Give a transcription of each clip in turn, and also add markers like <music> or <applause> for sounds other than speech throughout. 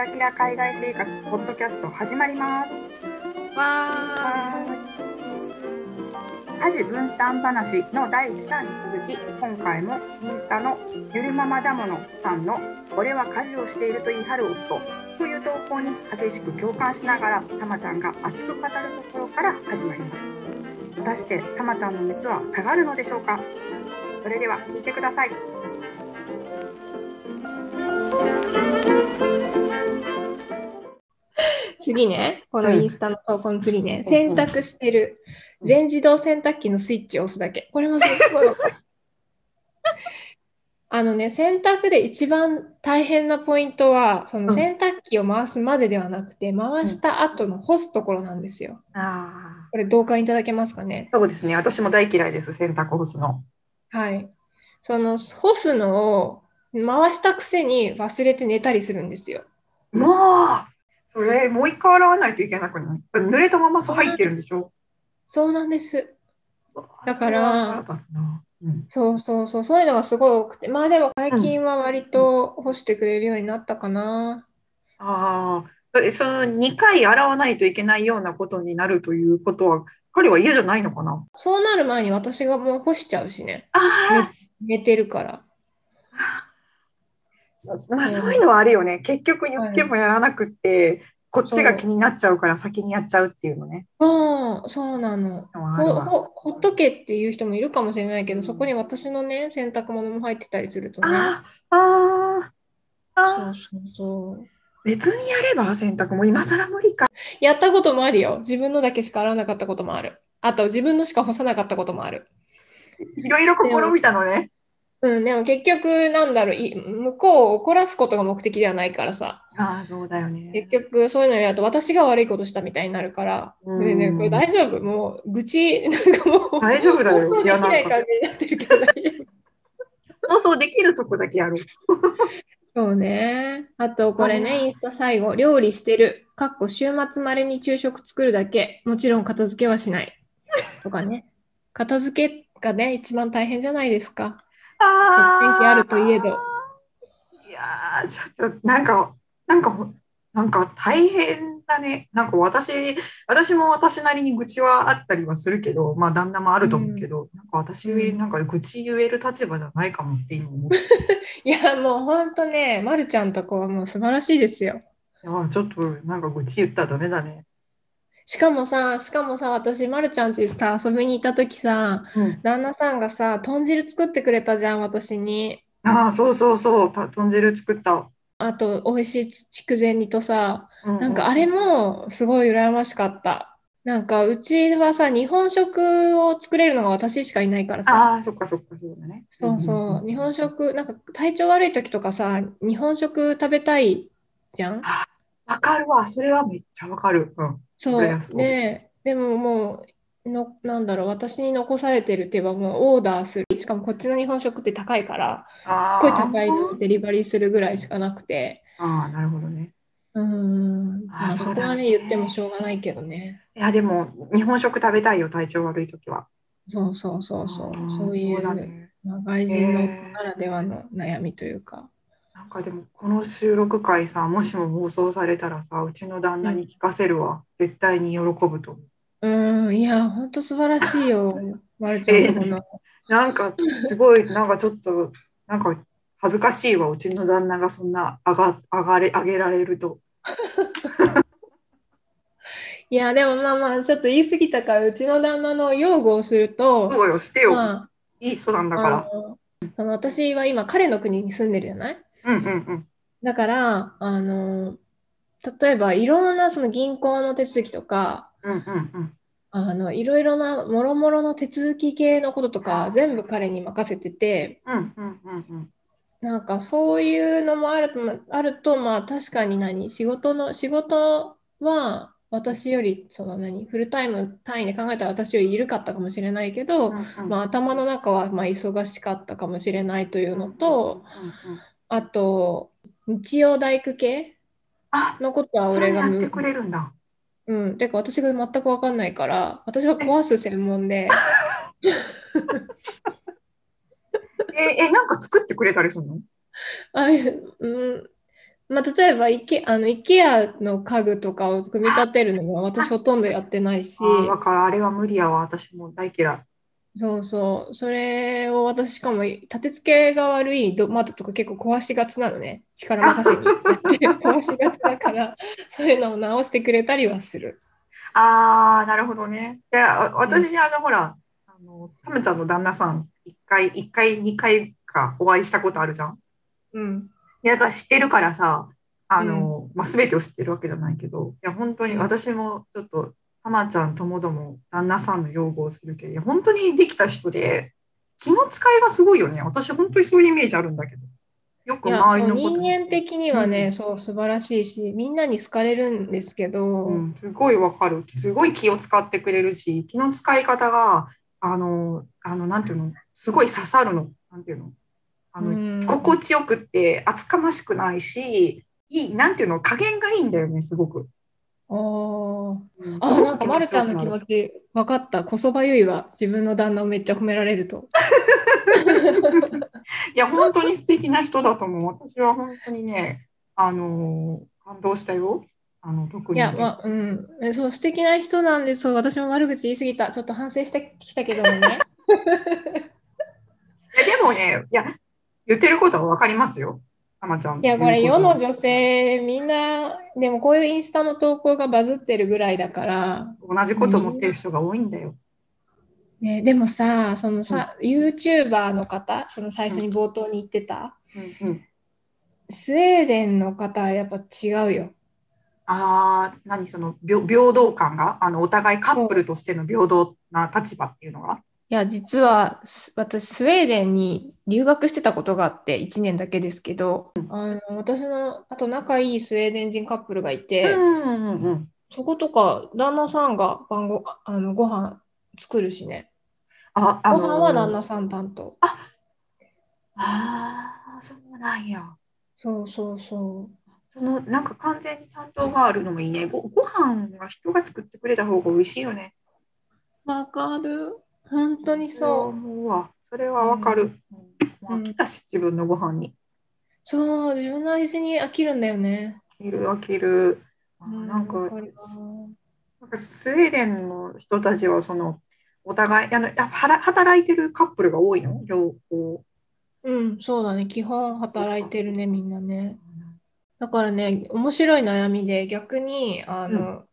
ラキラ海外生活ポッドキャスト始まります。わ家事分担話の第1弾に続き、今回もインスタのゆるママだものさんの俺は家事をしていると言い張る夫という投稿に激しく共感しながらたまちゃんが熱く語るところから始まります。果たしてたまちゃんの熱は下がるのでしょうか？それでは聞いてください。次ね、このインスタの投稿の次ね、洗濯してる全自動洗濯機のスイッチを押すだけ。これもすごい。あのね、洗濯で一番大変なポイントは、その洗濯機を回すまでではなくて、回した後の干すところなんですよ。あこれ同感いただけますかね？そうですね。私も大嫌いです。洗濯干すの。はい。その干すのを回したくせに忘れて寝たりするんですよ。もうそれもう一回洗わないといけなくない？濡れたまま入ってるんでしょ？そうなんです。だからそうそうそうそう、いうのがすごい多くて、まあでも最近は割と干してくれるようになったかな。ああ、えその2回洗わないといけないようなことになるということは、彼は嫌じゃないのかな？そうなる前に私がもう干しちゃうしね。あ寝てるから。まあ、そういうのはあるよね。結局言ってもやらなくって、こっちが気になっちゃうから先にやっちゃうっていうのね。そう、そうなの。ほほほっとけっていう人もいるかもしれないけど、そこに私のね、洗濯物も入ってたりするとね。ああ、ああ、ああ、そうそうそう。別にやれば洗濯も今更無理か。やったこともあるよ。自分のだけしか洗わなかったこともある。あと、自分のしか干さなかったこともある。いろいろ試みたのね。うん、でも結局、なんだろう、い向こうを怒らすことが目的ではないからさ。ああ、そうだよね。結局そういうのやると私が悪いことしたみたいになるから、うんでね、これ大丈夫？もう愚痴、なんかもう、大丈夫だよ放送できない感じになってるけど大丈夫。放送できるとこだけやろう。そうね。あと、これね、インスタ最後、料理してる。かっこ週末まれに昼食作るだけ。もちろん片付けはしない。とかね。片付けがね、一番大変じゃないですか。あ天気あるといえど。いやー、ちょっとなんか、なんかほ、なんか大変だね。なんか私、私も私なりに愚痴はあったりはするけど、まあ旦那もあると思うけど、なんか私、うんなんか愚痴言える立場じゃないかもって今思って。<laughs> いや、もうほんとね、まるちゃんとこはもう素晴らしいですよ。いやちょっとなんか愚痴言ったらダメだね。しかもさ、しかもさ、私、まるちゃんちさ、遊びに行った時さ、うん、旦那さんがさ、豚汁作ってくれたじゃん、私に。ああ、そうそうそう、た豚汁作った。あと、美味しい筑前煮とさ、ううなんかあれもすごい羨ましかった。なんかうちはさ、日本食を作れるのが私しかいないからさ。ああ、そっかそっか、そうだね。そうそう、日本食、なんか体調悪い時とかさ、日本食食べたいじゃん？わかるわ、それはめっちゃわかる。うん。そうそれはそうで、でももうの、なんだろう、私に残されてるって言えばもうオーダーする。しかもこっちの日本食って高いから、あすっごい高いのあをデリバリーするぐらいしかなくて、ああ、なるほどね。うーん、あまあ、そこはね、言ってもしょうがないけどね。いや、でも、日本食食べたいよ、体調悪いときは。そうそうそうそう、そういう、外人の夫ならではの悩みというか。なんかでも、この収録会さ、もしも放送されたらさ、うちの旦那に聞かせるわ。絶対に喜ぶと思う。うーん、いや、ほんと素晴らしいよ、<laughs> まるちゃんのこの。なんか、すごい、なんかちょっと、なんか、恥ずかしいわ、うちの旦那がそんな上が、上がれ、上げられると。<laughs> いや、でもまあまあ、ちょっと言い過ぎたから、うちの旦那の擁護をすると、そうよ、してよ。まいい人なんだあ、から。その私は今、彼の国に住んでるじゃない？うんうんうん。だから、あの、例えばいろんなその銀行の手続きとか、うんうんうん。あの、いろいろなもろもろの手続き系のこととか、全部彼に任せてて、うんうんうんうん。なんかそういうのもあると、あると、まあ確かに何、仕事の、仕事は私より、その何、フルタイム単位で考えたら私より緩かったかもしれないけど、まあ頭の中はまあ忙しかったかもしれないというのと、うんうんうん、あと、日曜大工系あ、のことは俺がむやってくれるんだ。うん、てか私が全く分かんないから、私は壊す専門で、<laughs> え、え、なんか作ってくれたりするの？あ、うん、まあ、例えばイケあの IKEA の家具とかを組み立てるのは私ほとんどやってないし。あかる。あれは無理やわ。私も大嫌いそうそう。それを私しかも立て付けが悪いド窓とか結構壊しがちなのね。力任せに。<laughs> 壊しがちだからそういうのを直してくれたりはする。ああなるほどね。いやわ私あのほらあのタムちゃんの旦那さん一回一回二回かお会いしたことあるじゃん？うん。いやだから知ってるからさあの、まあ、全てを知ってるわけじゃないけどいや本当に私もちょっとたまちゃんともども旦那さんの擁護をするけど本当にできた人で気の使いがすごいよね。私本当にそういうイメージあるんだけど。よく周りのこと人間的にはね、うん。そう素晴らしいしみんなに好かれるんですけど、うん、すごいわかる。すごい気を使ってくれるし気の使い方があのあのなんていうの？すごい刺さるの。なんていうの？あの、うん。心地よくって厚かましくないしいいなんていうの？加減がいいんだよねすごく。あなんかまる。ちゃんの気持ち分かった。こそばゆいは自分の旦那をめっちゃ褒められると。<laughs> いや本当に素敵な人だと思う。私は本当にねあの感動したよ。あの特に、ね。いや、まあ、うん、えそう、素敵な人なんで、そう、私も悪口言い過ぎた。ちょっと反省してきたけどもね。<laughs> いやでもねいや言ってることはわかりますよいや、これ、世の女性、みんな、でもこういうインスタの投稿がバズってるぐらいだから、同じこと思ってる人が多いんだよ。ね、でもさ、そのさ、YouTuber の方、その最初に冒頭に言ってた、うん。うん、スウェーデンの方はやっぱ違うよ。ああ何？その平平等感が？あのお互いカップルとしての平等な立場っていうのが？いや、実はす私、スウェーデンに留学してたことがあって、1年だけですけど、あの私のあと仲いいスウェーデン人カップルがいて、うんうんうん、そことか旦那さんが晩ごあのご飯作るしね。ああご飯は旦の那さん担当。あーそうなんや。そうそうそそのなんか完全に担当があるのもいいね。ごご飯は人が作ってくれた方が美味しいよね。う。わかる。本当にそう。思うわ。それはわかる。うん飽きたし、自分のご飯に。そう、自分の味に飽きるんだよね。飽きる飽きる。なんかなんかスウェーデンの人たちはそのお互いあのあはら働いてるカップルが多いの？両方。うん、そうだね。基本働いてるね、みんなね。だからね、面白い悩みで、逆に、あの、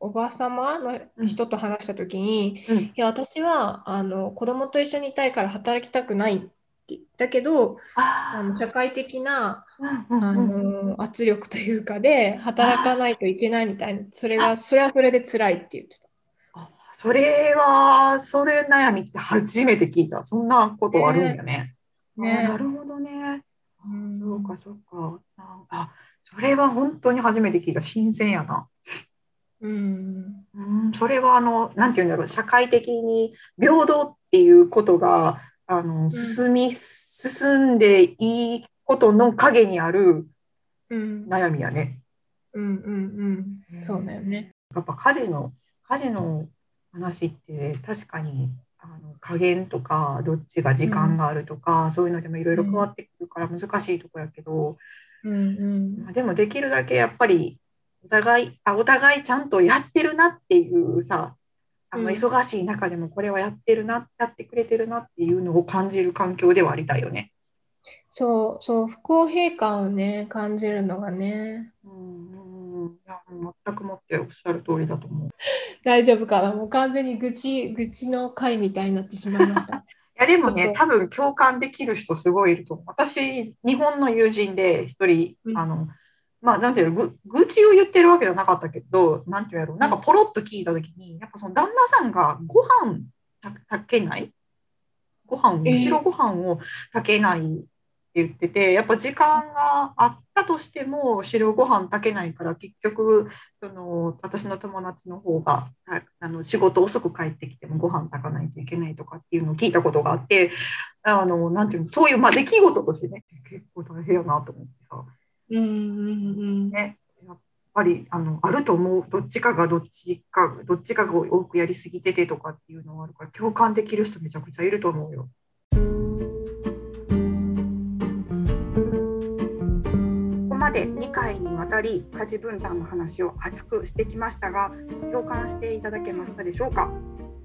おばさまの人と話したときに、うんいや、私はあの子供と一緒にいたいから働きたくないってだけど、ああの社会的なーうんあうんうんの圧力というかで働かないといけないみたいな、それが、それはそれで辛いって言ってた。あそれはそれ悩みって初めて聞いた。そんなことあるんやね。ねあなるほどね。あうんそうかそうか。ああそれは本当に初めて聞いた。新鮮やな。うん。うん、それはあの、なんて言うんだろう、社会的に平等っていうことが、あの、進み、進んでいいことの陰にあるうん。悩みやね。うんうんうん。そうだよね。やっぱ家事の、家事の話って確かに、あの加減とか、どっちが時間があるとか、そういうのでもいろいろ変わってくるから難しいところやけど、うんうん。まあでもできるだけやっぱりお互いあお互いちゃんとやってるなっていうさあのうん忙しい中でもこれはやってるなやってくれてるなっていうのを感じる環境ではありたいよね。そうそう、不公平感をね、感じるのがね。うんうんうんいや全くもっておっしゃる通りだと思う。い <laughs> 大丈夫かな？もう完全に愚痴、愚痴の回みたいになってしまいました。<laughs> やでもね多分共感できる人すごいいると思う。私日本の友人で一人、うんあのまあなんていうのぐ愚痴を言ってるわけじゃなかったけどなんていうやろうなんかポロッと聞いた時にやっぱその旦那さんがご飯た炊けない？ご飯をえー。白ご飯を炊けないって言っててやっぱ時間があったとしても白ご飯炊けないから結局その私の友達の方がああの仕事遅く帰ってきてもご飯炊かないといけないとかっていうのを聞いたことがあってあのなんていうのそういう、まあ、出来事としてね結構大変やなと思ってさ。うんうん。ね、やっぱりあのあると思うどっちかがどっちかどっちかが多くやりすぎててとかっていうのはあるから共感できる人めちゃくちゃいると思うよ。ここまで2回にわたり家事分担の話を熱くしてきましたが共感していただけましたでしょうか？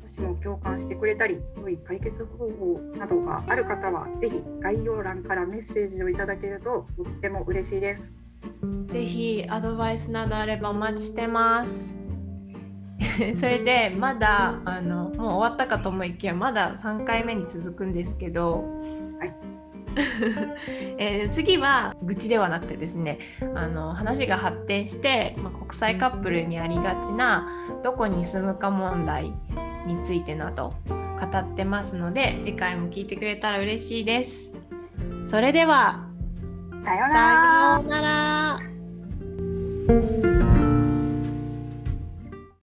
もしも共感してくれたり良い解決方法などがある方はぜひ概要欄からメッセージをいただけるととっても嬉しいです。ぜひアドバイスなどあればお待ちしてます。<laughs> それでまだあのもう終わったかと思いきやまだ3回目に続くんですけど、はい。<laughs> えー次は愚痴ではなくてですねあの話が発展して、まあ、国際カップルにありがちなどこに住むか問題についてなど語ってますので次回も聞いてくれたら嬉しいです。それではさようなさらようなら。